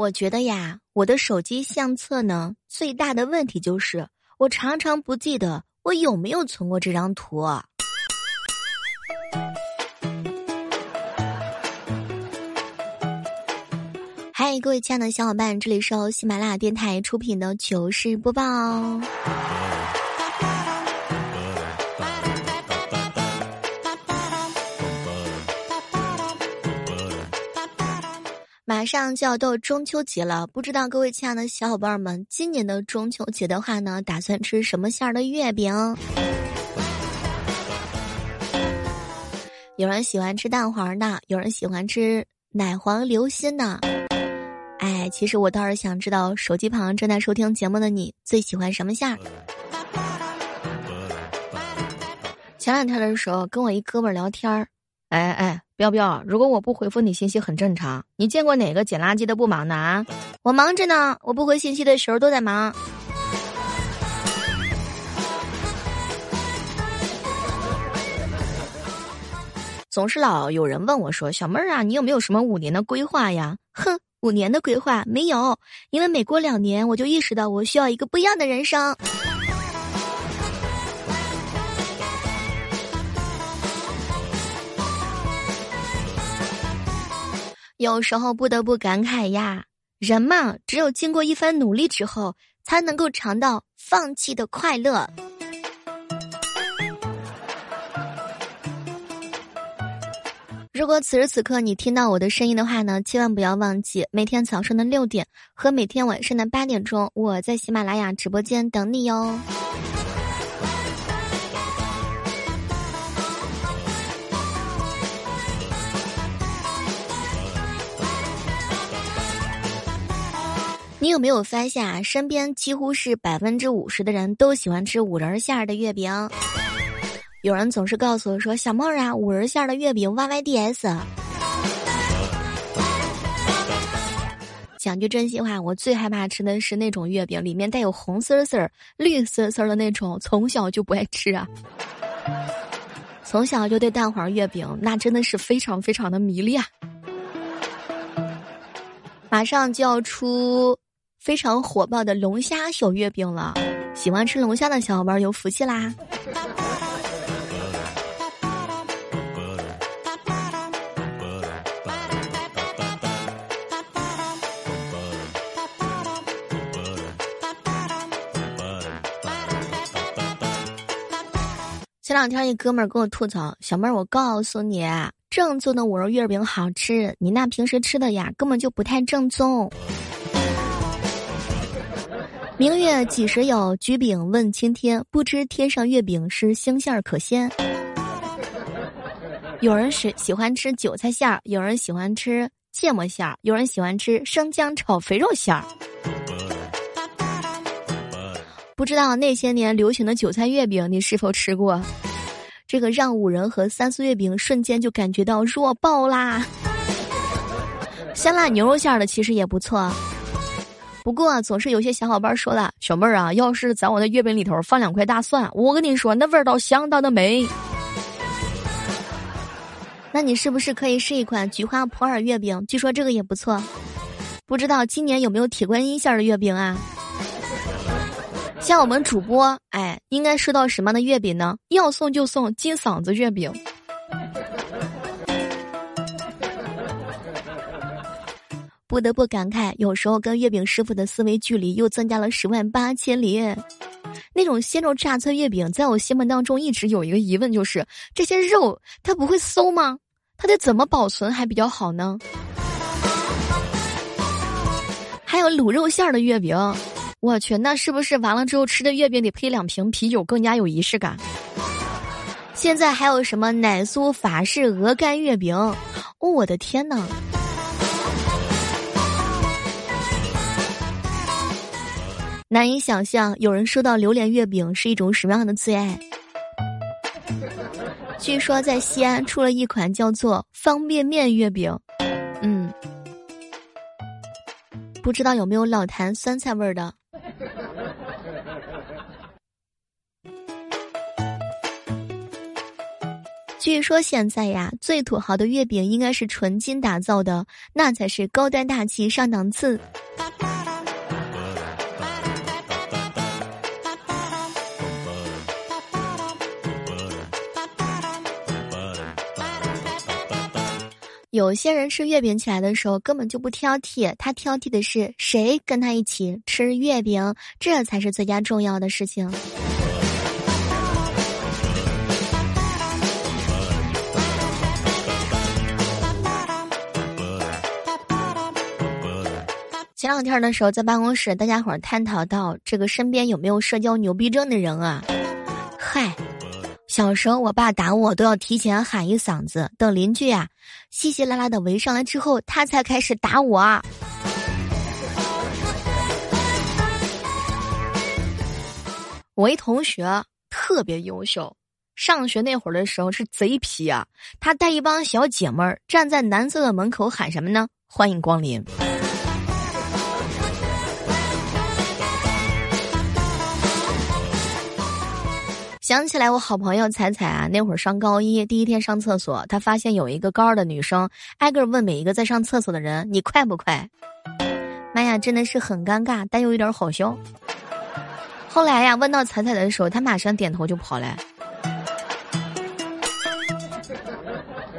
我觉得呀，我的手机相册呢，最大的问题就是我常常不记得我有没有存过这张图。嗨，各位亲爱的小伙伴，这里是由喜马拉雅电台出品的糗事播报。马上就要到中秋节了，不知道各位亲爱的小伙伴们，今年的中秋节的话呢，打算吃什么馅儿的月饼？有人喜欢吃蛋黄的，有人喜欢吃奶黄流心的。哎，其实我倒是想知道，手机旁正在收听节目的你，最喜欢什么馅儿？前两天的时候，跟我一哥们儿聊天儿，哎哎。彪彪，如果我不回复你信息很正常。你见过哪个捡垃圾的不忙的啊？我忙着呢，我不回信息的时候都在忙。总是老有人问我说：“小妹儿啊，你有没有什么五年的规划呀？”哼，五年的规划没有，因为每过两年我就意识到我需要一个不一样的人生。有时候不得不感慨呀，人嘛，只有经过一番努力之后，才能够尝到放弃的快乐。如果此时此刻你听到我的声音的话呢，千万不要忘记每天早上的六点和每天晚上的八点钟，我在喜马拉雅直播间等你哟。你有没有发现啊？身边几乎是百分之五十的人都喜欢吃五仁馅儿的月饼。有人总是告诉我说：“小妹儿啊，五仁馅儿的月饼 Y Y D S。”讲句真心话，我最害怕吃的是那种月饼，里面带有红丝丝儿、绿丝丝儿的那种，从小就不爱吃啊。从小就对蛋黄月饼那真的是非常非常的迷恋。马上就要出。非常火爆的龙虾小月饼了，喜欢吃龙虾的小伙伴有福气啦！前两天一哥们儿跟我吐槽：“小妹儿，我告诉你，正宗的五仁月饼好吃，你那平时吃的呀，根本就不太正宗。”明月几时有？举饼问青天。不知天上月饼是星馅儿可鲜。有人是喜欢吃韭菜馅儿，有人喜欢吃芥末馅儿，有人喜欢吃生姜炒肥肉馅儿。不知道那些年流行的韭菜月饼，你是否吃过？这个让五仁和三色月饼瞬间就感觉到弱爆啦！香辣牛肉馅儿的其实也不错。不过总是有些小伙伴说了，小妹儿啊，要是在我的月饼里头放两块大蒜，我跟你说，那味道相当的美。那你是不是可以试一款菊花普洱月饼？据说这个也不错。不知道今年有没有铁观音馅的月饼啊？像我们主播，哎，应该收到什么样的月饼呢？要送就送金嗓子月饼。不得不感慨，有时候跟月饼师傅的思维距离又增加了十万八千里。那种鲜肉榨菜月饼，在我心目当中一直有一个疑问，就是这些肉它不会馊吗？它得怎么保存还比较好呢？还有卤肉馅儿的月饼，我去，那是不是完了之后吃的月饼得配两瓶啤酒，更加有仪式感？现在还有什么奶酥法式鹅肝月饼？哦，我的天呐！难以想象，有人收到榴莲月饼是一种什么样的最爱。据说在西安出了一款叫做方便面月饼，嗯，不知道有没有老坛酸菜味儿的。据说现在呀，最土豪的月饼应该是纯金打造的，那才是高端大气上档次。有些人吃月饼起来的时候根本就不挑剔，他挑剔的是谁跟他一起吃月饼，这才是最佳重要的事情。前两天的时候，在办公室，大家伙儿探讨到这个身边有没有社交牛逼症的人啊？嗨。小时候，我爸打我都要提前喊一嗓子，等邻居啊稀稀拉拉的围上来之后，他才开始打我。我一同学特别优秀，上学那会儿的时候是贼皮啊，他带一帮小姐妹儿站在男厕的门口喊什么呢？欢迎光临。想起来，我好朋友彩彩啊，那会上高一，第一天上厕所，她发现有一个高二的女生挨个问每一个在上厕所的人：“你快不快？”妈呀，真的是很尴尬，但又有点好笑。后来呀，问到彩彩的时候，她马上点头就跑来。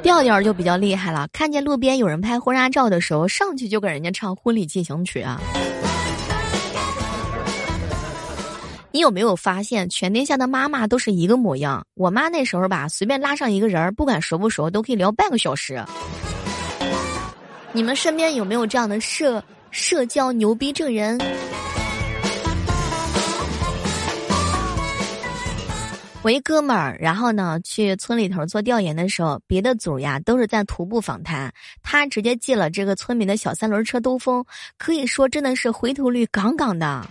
调调就比较厉害了，看见路边有人拍婚纱照的时候，上去就给人家唱婚礼进行曲啊。你有没有发现，全天下的妈妈都是一个模样？我妈那时候吧，随便拉上一个人，不管熟不熟，都可以聊半个小时。你们身边有没有这样的社社交牛逼症人？我一哥们儿，然后呢，去村里头做调研的时候，别的组呀都是在徒步访谈，他直接借了这个村民的小三轮车兜风，可以说真的是回头率杠杠的。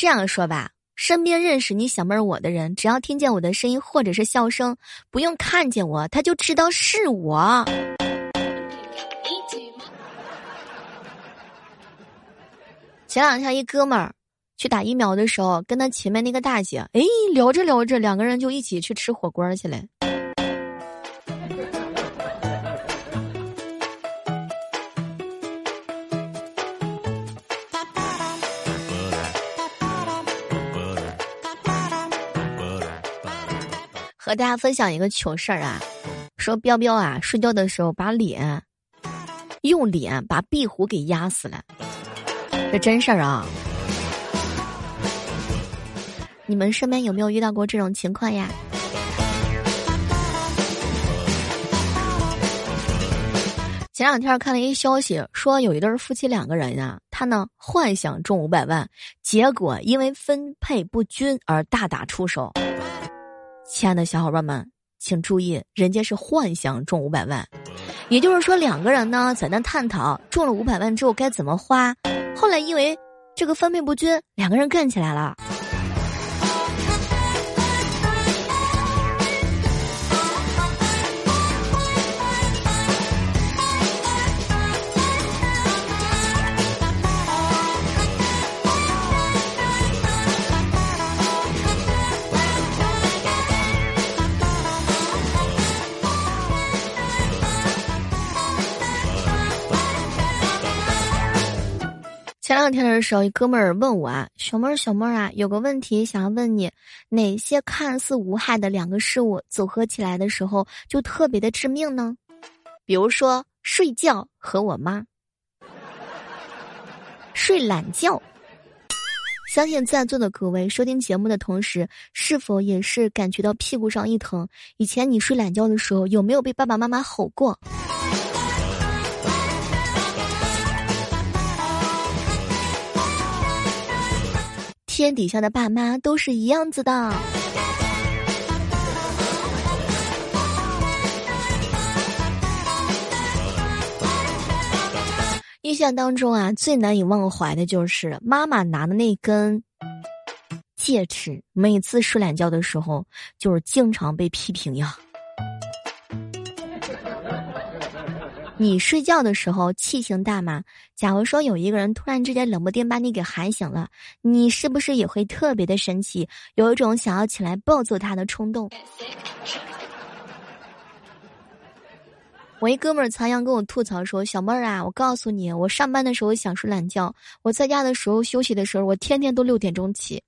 这样说吧，身边认识你小妹儿我的人，只要听见我的声音或者是笑声，不用看见我，他就知道是我。前两天一哥们儿去打疫苗的时候，跟他前面那个大姐，哎，聊着聊着，两个人就一起去吃火锅去了。和大家分享一个糗事儿啊，说彪彪啊睡觉的时候把脸用脸把壁虎给压死了，这真事儿啊！你们身边有没有遇到过这种情况呀？前两天看了一消息，说有一对夫妻两个人呀，他呢幻想中五百万，结果因为分配不均而大打出手。亲爱的小伙伴们，请注意，人家是幻想中五百万，也就是说两个人呢在那探讨中了五百万之后该怎么花，后来因为这个分配不均，两个人干起来了。前两天的时候，一哥们儿问我啊，小妹儿小妹儿啊，有个问题想要问你，哪些看似无害的两个事物组合起来的时候就特别的致命呢？比如说睡觉和我妈，睡懒觉。相信在座的各位收听节目的同时，是否也是感觉到屁股上一疼？以前你睡懒觉的时候，有没有被爸爸妈妈吼过？天底下的爸妈都是一样子的。印象当中啊，最难以忘怀的就是妈妈拿的那根戒尺，每次睡懒觉的时候，就是经常被批评呀。你睡觉的时候气性大吗？假如说有一个人突然之间冷不丁把你给喊醒了，你是不是也会特别的生气，有一种想要起来抱揍他的冲动？我一哥们儿曹阳跟我吐槽说：“小妹儿啊，我告诉你，我上班的时候想睡懒觉，我在家的时候休息的时候，我天天都六点钟起。”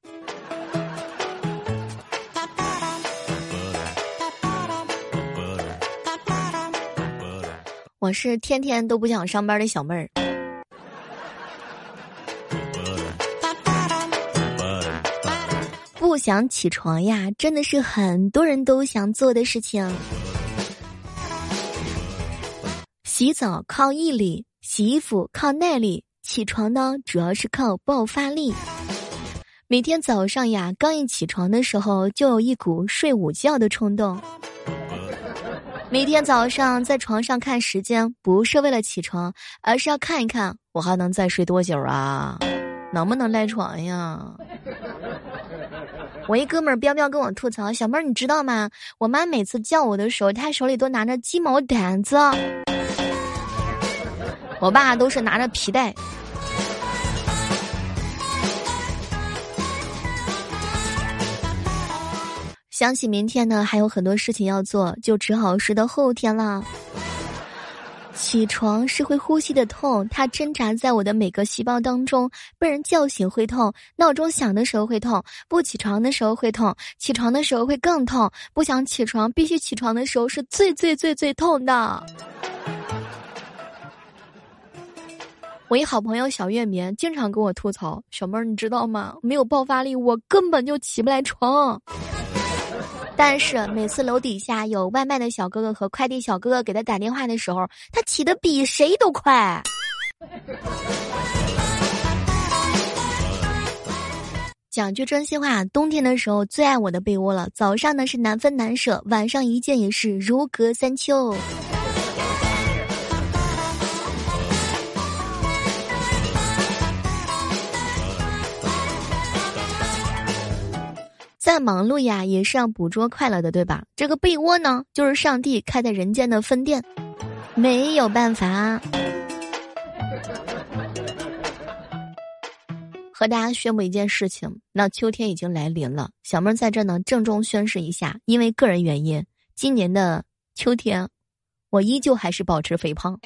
我是天天都不想上班的小妹儿，不想起床呀，真的是很多人都想做的事情。洗澡靠毅力，洗衣服靠耐力，起床呢主要是靠爆发力。每天早上呀，刚一起床的时候，就有一股睡午觉的冲动。每天早上在床上看时间，不是为了起床，而是要看一看我还能再睡多久啊？能不能赖床呀？我一哥们儿彪彪跟我吐槽：“小妹儿，你知道吗？我妈每次叫我的时候，她手里都拿着鸡毛掸子，我爸都是拿着皮带。”想起明天呢，还有很多事情要做，就只好睡到后天了。起床是会呼吸的痛，它挣扎在我的每个细胞当中。被人叫醒会痛，闹钟响的时候会痛，不起床的时候会痛，起床的时候会更痛。不想起床，必须起床的时候是最最最最痛的。我一好朋友小月眠经常跟我吐槽：“小妹儿，你知道吗？没有爆发力，我根本就起不来床。”但是每次楼底下有外卖的小哥哥和快递小哥哥给他打电话的时候，他起的比谁都快。讲句真心话，冬天的时候最爱我的被窝了。早上呢是难分难舍，晚上一见也是如隔三秋。再忙碌呀，也是要捕捉快乐的，对吧？这个被窝呢，就是上帝开在人间的分店，没有办法。和大家宣布一件事情，那秋天已经来临了。小妹在这呢，郑重宣誓一下，因为个人原因，今年的秋天，我依旧还是保持肥胖。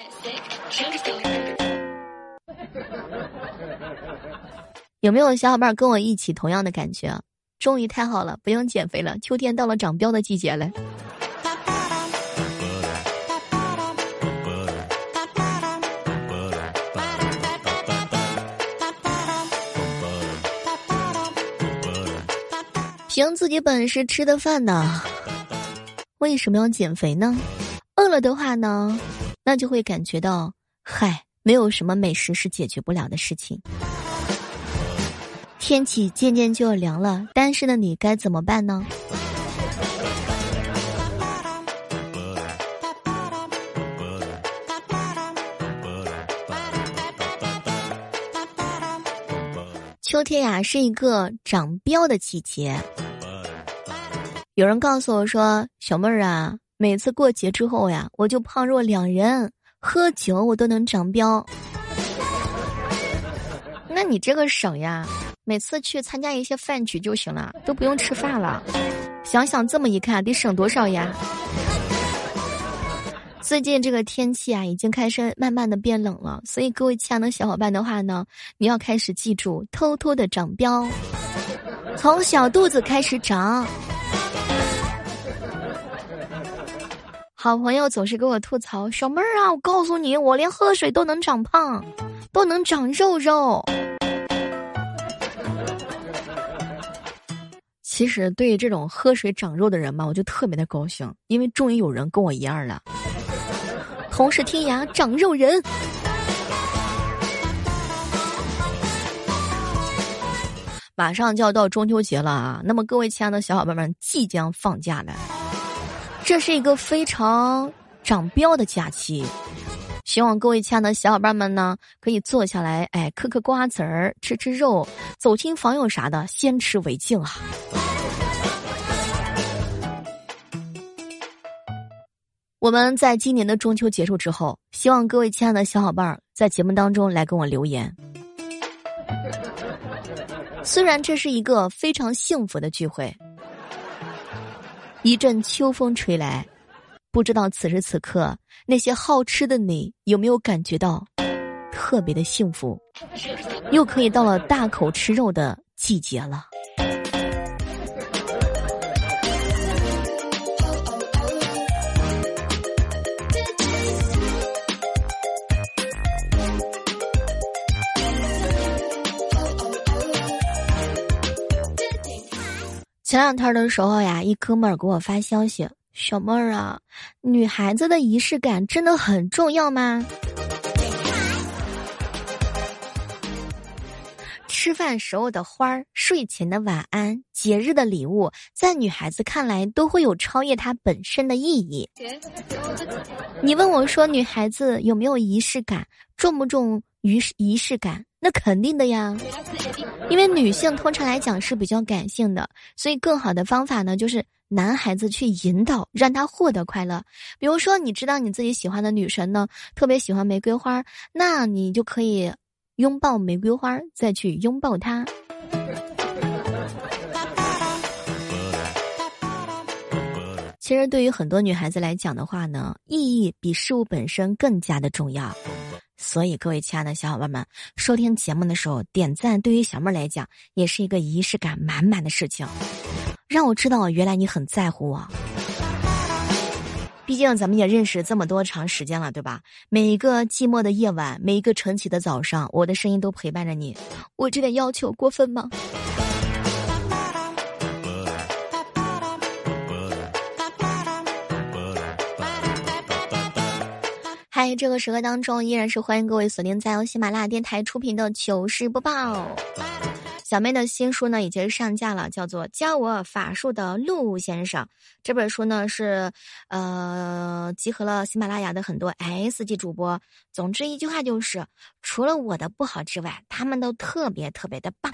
有没有小伙伴跟我一起同样的感觉？终于太好了，不用减肥了。秋天到了长膘的季节了。凭自己本事吃的饭呢，为什么要减肥呢？饿了的话呢，那就会感觉到，嗨，没有什么美食是解决不了的事情。天气渐渐就要凉了，单身的你该怎么办呢？秋天呀，是一个长膘的季节。有人告诉我说：“小妹儿啊，每次过节之后呀，我就胖若两人，喝酒我都能长膘。”那你这个省呀。每次去参加一些饭局就行了，都不用吃饭了。想想这么一看，得省多少呀？最近这个天气啊，已经开始慢慢的变冷了，所以各位亲爱的小伙伴的话呢，你要开始记住，偷偷的长膘，从小肚子开始长。好朋友总是给我吐槽，小妹儿啊，我告诉你，我连喝水都能长胖，不能长肉肉。其实对于这种喝水长肉的人嘛，我就特别的高兴，因为终于有人跟我一样了。同是天涯长肉人，马上就要到中秋节了啊！那么各位亲爱的小伙伴们即将放假了，这是一个非常长膘的假期，希望各位亲爱的小伙伴们呢可以坐下来，哎，嗑嗑瓜子儿，吃吃肉，走亲访友啥的，先吃为敬啊。我们在今年的中秋结束之后，希望各位亲爱的小伙伴在节目当中来跟我留言。虽然这是一个非常幸福的聚会，一阵秋风吹来，不知道此时此刻那些好吃的你有没有感觉到特别的幸福？又可以到了大口吃肉的季节了。前两天的时候呀，一哥们儿给我发消息：“小妹儿啊，女孩子的仪式感真的很重要吗？”吃饭时候的花儿，睡前的晚安，节日的礼物，在女孩子看来都会有超越它本身的意义。你问我说，女孩子有没有仪式感，重不重仪仪式感？那肯定的呀，因为女性通常来讲是比较感性的，所以更好的方法呢，就是男孩子去引导，让他获得快乐。比如说，你知道你自己喜欢的女神呢，特别喜欢玫瑰花，那你就可以拥抱玫瑰花，再去拥抱她。其实，对于很多女孩子来讲的话呢，意义比事物本身更加的重要。所以，各位亲爱的小伙伴们，收听节目的时候点赞，对于小妹来讲也是一个仪式感满满的事情，让我知道原来你很在乎我。毕竟咱们也认识这么多长时间了，对吧？每一个寂寞的夜晚，每一个晨起的早上，我的声音都陪伴着你。我这点要求过分吗？嗨，这个时刻当中依然是欢迎各位锁定在由喜马拉雅电台出品的糗事播报。小妹的新书呢已经上架了，叫做《教我法术的陆先生》。这本书呢是呃集合了喜马拉雅的很多 S 级主播。总之一句话就是，除了我的不好之外，他们都特别特别的棒。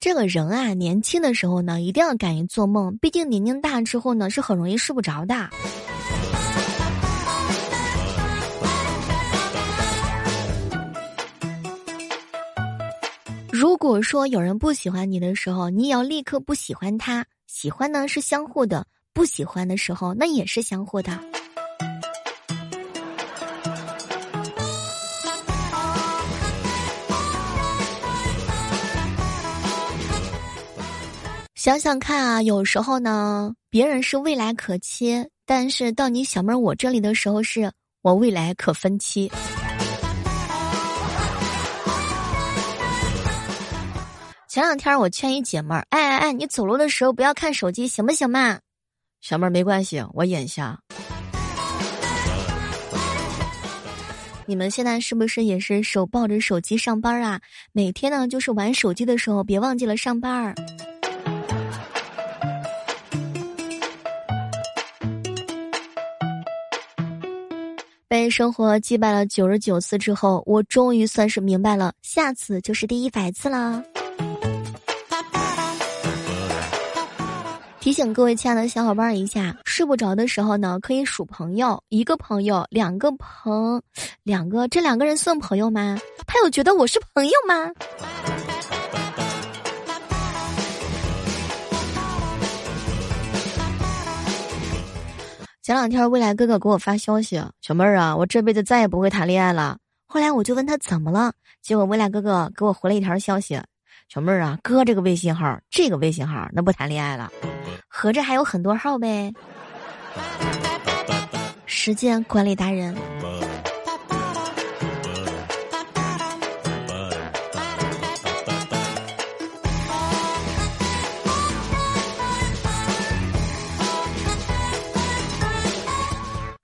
这个人啊，年轻的时候呢，一定要敢于做梦。毕竟年龄大之后呢，是很容易睡不着的。如果说有人不喜欢你的时候，你也要立刻不喜欢他。喜欢呢是相互的，不喜欢的时候那也是相互的。想想看啊，有时候呢，别人是未来可期，但是到你小妹儿我这里的时候，是我未来可分期。前两天我劝一姐妹儿，哎哎哎，你走路的时候不要看手机，行不行嘛？小妹儿没关系，我眼瞎。你们现在是不是也是手抱着手机上班啊？每天呢，就是玩手机的时候，别忘记了上班儿。被生活击败了九十九次之后，我终于算是明白了，下次就是第一百次了。提醒各位亲爱的小伙伴一下，睡不着的时候呢，可以数朋友，一个朋友，两个朋，两个，这两个人算朋友吗？他有觉得我是朋友吗？前两天，未来哥哥给我发消息：“小妹儿啊，我这辈子再也不会谈恋爱了。”后来我就问他怎么了，结果未来哥哥给我回了一条消息：“小妹儿啊，哥这个微信号，这个微信号那不谈恋爱了，合着还有很多号呗。”时间管理达人。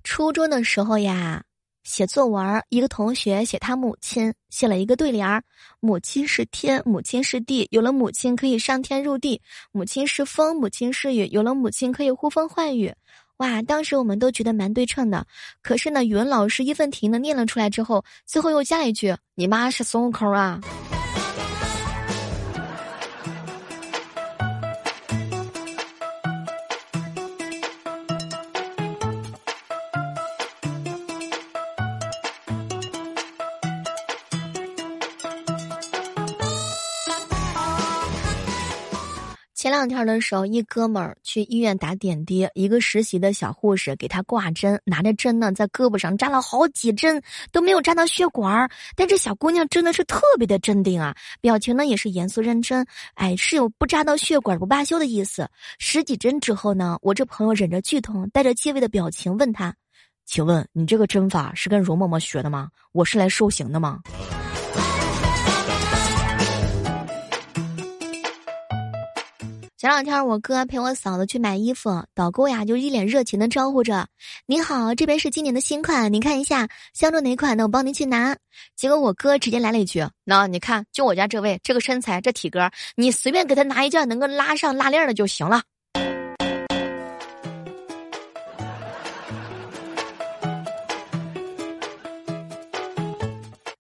初中的时候呀，写作文，一个同学写他母亲，写了一个对联儿：母亲是天，母亲是地，有了母亲可以上天入地；母亲是风，母亲是雨，有了母亲可以呼风唤雨。哇，当时我们都觉得蛮对称的。可是呢，语文老师义愤填膺的念了出来之后，最后又加一句：“你妈是孙悟空啊！”两天的时候，一哥们儿去医院打点滴，一个实习的小护士给他挂针，拿着针呢在胳膊上扎了好几针，都没有扎到血管儿。但这小姑娘真的是特别的镇定啊，表情呢也是严肃认真。哎，是有不扎到血管不罢休的意思。十几针之后呢，我这朋友忍着剧痛，带着戒备的表情问他：“请问你这个针法是跟容嬷嬷学的吗？我是来受刑的吗？”前两天我哥陪我嫂子去买衣服，导购呀就一脸热情的招呼着：“您好，这边是今年的新款，您看一下，相中哪款的我帮您去拿。”结果我哥直接来了一句：“那你看，就我家这位，这个身材，这体格，你随便给他拿一件能够拉上拉链的就行了。”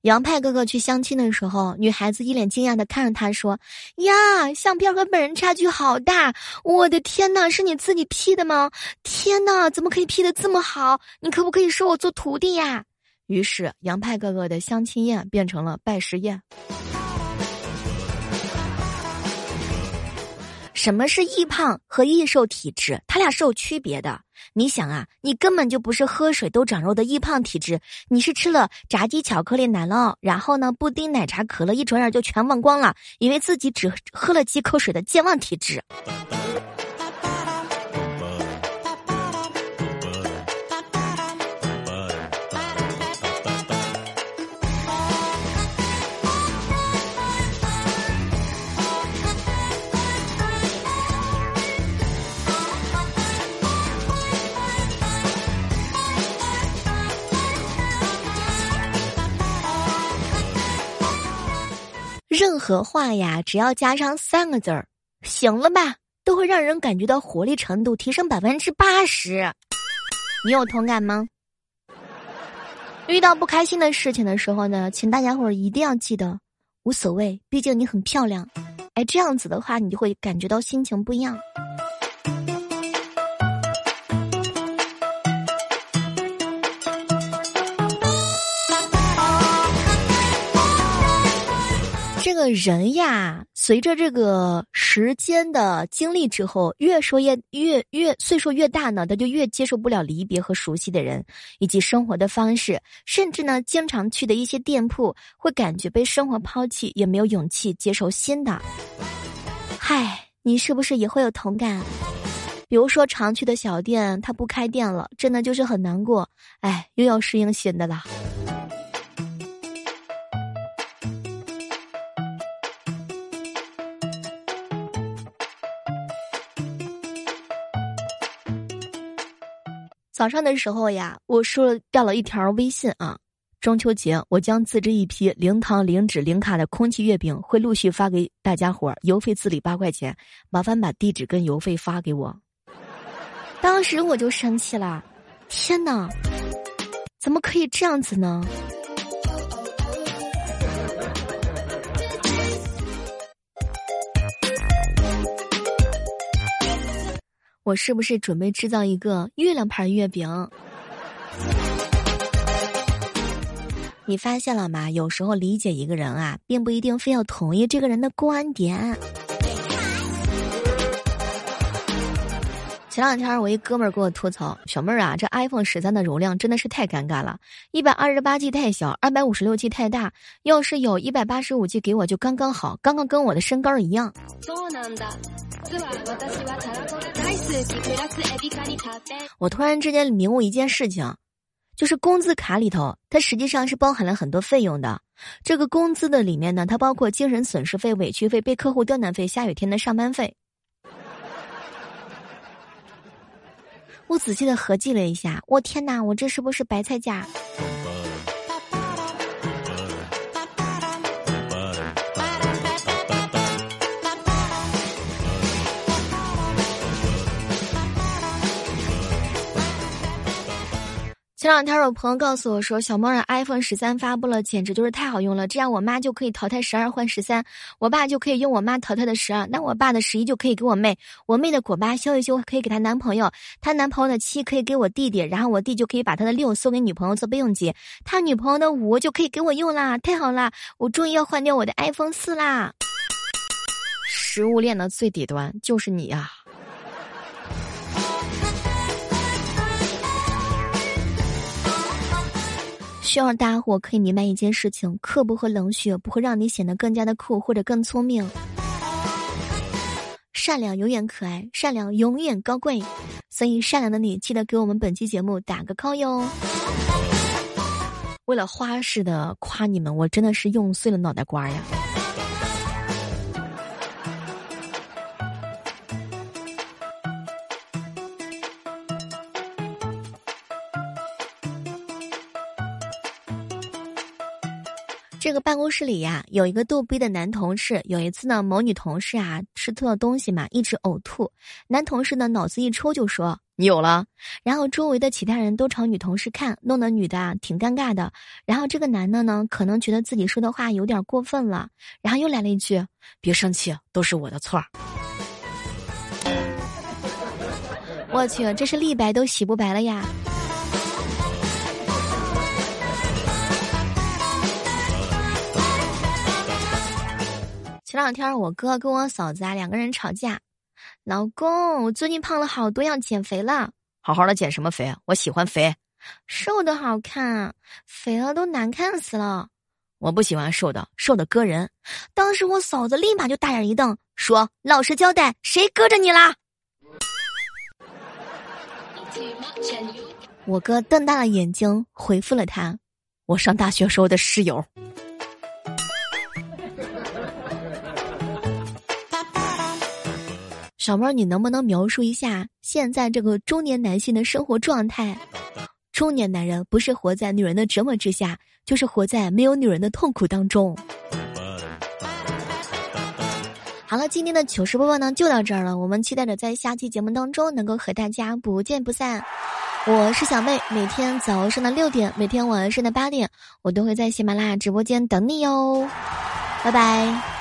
杨派哥哥去相亲的时候，女孩子一脸惊讶的看着他说：“呀，相片和本人差距好大！我的天呐，是你自己 P 的吗？天呐，怎么可以 P 的这么好？你可不可以收我做徒弟呀？”于是杨派哥哥的相亲宴变成了拜师宴。什么是易胖和易瘦体质？它俩是有区别的。你想啊，你根本就不是喝水都长肉的易胖体质，你是吃了炸鸡、巧克力、奶酪，然后呢，布丁、奶茶、可乐，一转眼就全忘光了，以为自己只喝了几口水的健忘体质。任何话呀，只要加上三个字儿，行了吧，都会让人感觉到活力程度提升百分之八十。你有同感吗？遇到不开心的事情的时候呢，请大家伙儿一定要记得，无所谓，毕竟你很漂亮。哎，这样子的话，你就会感觉到心情不一样。个人呀，随着这个时间的经历之后，越说越越越岁数越大呢，他就越接受不了离别和熟悉的人以及生活的方式，甚至呢，经常去的一些店铺会感觉被生活抛弃，也没有勇气接受新的。嗨，你是不是也会有同感？比如说常去的小店，它不开店了，真的就是很难过。哎，又要适应新的了。早上的时候呀，我收了掉了一条微信啊。中秋节我将自制一批零糖、零脂、零卡的空气月饼，会陆续发给大家伙儿，邮费自理八块钱，麻烦把地址跟邮费发给我。当时我就生气了，天哪，怎么可以这样子呢？我是不是准备制造一个月亮牌月饼？你发现了吗？有时候理解一个人啊，并不一定非要同意这个人的观点。前两天我一哥们儿给我吐槽：“小妹儿啊，这 iPhone 十三的容量真的是太尴尬了，一百二十八 G 太小，二百五十六 G 太大，要是有一百八十五 G 给我就刚刚好，刚刚跟我的身高一样。”我突然之间明悟一件事情，就是工资卡里头，它实际上是包含了很多费用的。这个工资的里面呢，它包括精神损失费、委屈费、被客户刁难费、下雨天的上班费。我仔细的合计了一下，我天哪，我这是不是白菜价？前两天，我朋友告诉我说，小猫让 iPhone 十三发布了，简直就是太好用了。这样我妈就可以淘汰十二换十三，我爸就可以用我妈淘汰的十二，那我爸的十一就可以给我妹，我妹的果八修一修可以给她男朋友，她男朋友的七可以给我弟弟，然后我弟就可以把他的六送给女朋友做备用机，他女朋友的五就可以给我用啦，太好啦！我终于要换掉我的 iPhone 四啦！食物链的最底端就是你呀。希望大家伙可以明白一件事情：刻薄和冷血不会让你显得更加的酷或者更聪明。善良永远可爱，善良永远高贵。所以，善良的你记得给我们本期节目打个 call 哟。为了花式的夸你们，我真的是用碎了脑袋瓜呀。这个办公室里呀，有一个逗逼的男同事。有一次呢，某女同事啊吃错了东西嘛，一直呕吐。男同事呢脑子一抽就说：“你有了。”然后周围的其他人都朝女同事看，弄得女的啊挺尴尬的。然后这个男的呢，可能觉得自己说的话有点过分了，然后又来了一句：“别生气，都是我的错。”我去，这是立白都洗不白了呀！前两天我哥跟我嫂子啊两个人吵架，老公，我最近胖了好多，要减肥了。好好的减什么肥啊？我喜欢肥，瘦的好看，肥了都难看死了。我不喜欢瘦的，瘦的割人。当时我嫂子立马就大眼一瞪，说：“老实交代，谁割着你啦？”我哥瞪大了眼睛回复了他：“我上大学时候的室友。”小妹儿，你能不能描述一下现在这个中年男性的生活状态？中年男人不是活在女人的折磨之下，就是活在没有女人的痛苦当中。好了，今天的糗事播报呢就到这儿了，我们期待着在下期节目当中能够和大家不见不散。我是小妹，每天早上的六点，每天晚上的八点，我都会在喜马拉雅直播间等你哟，拜拜。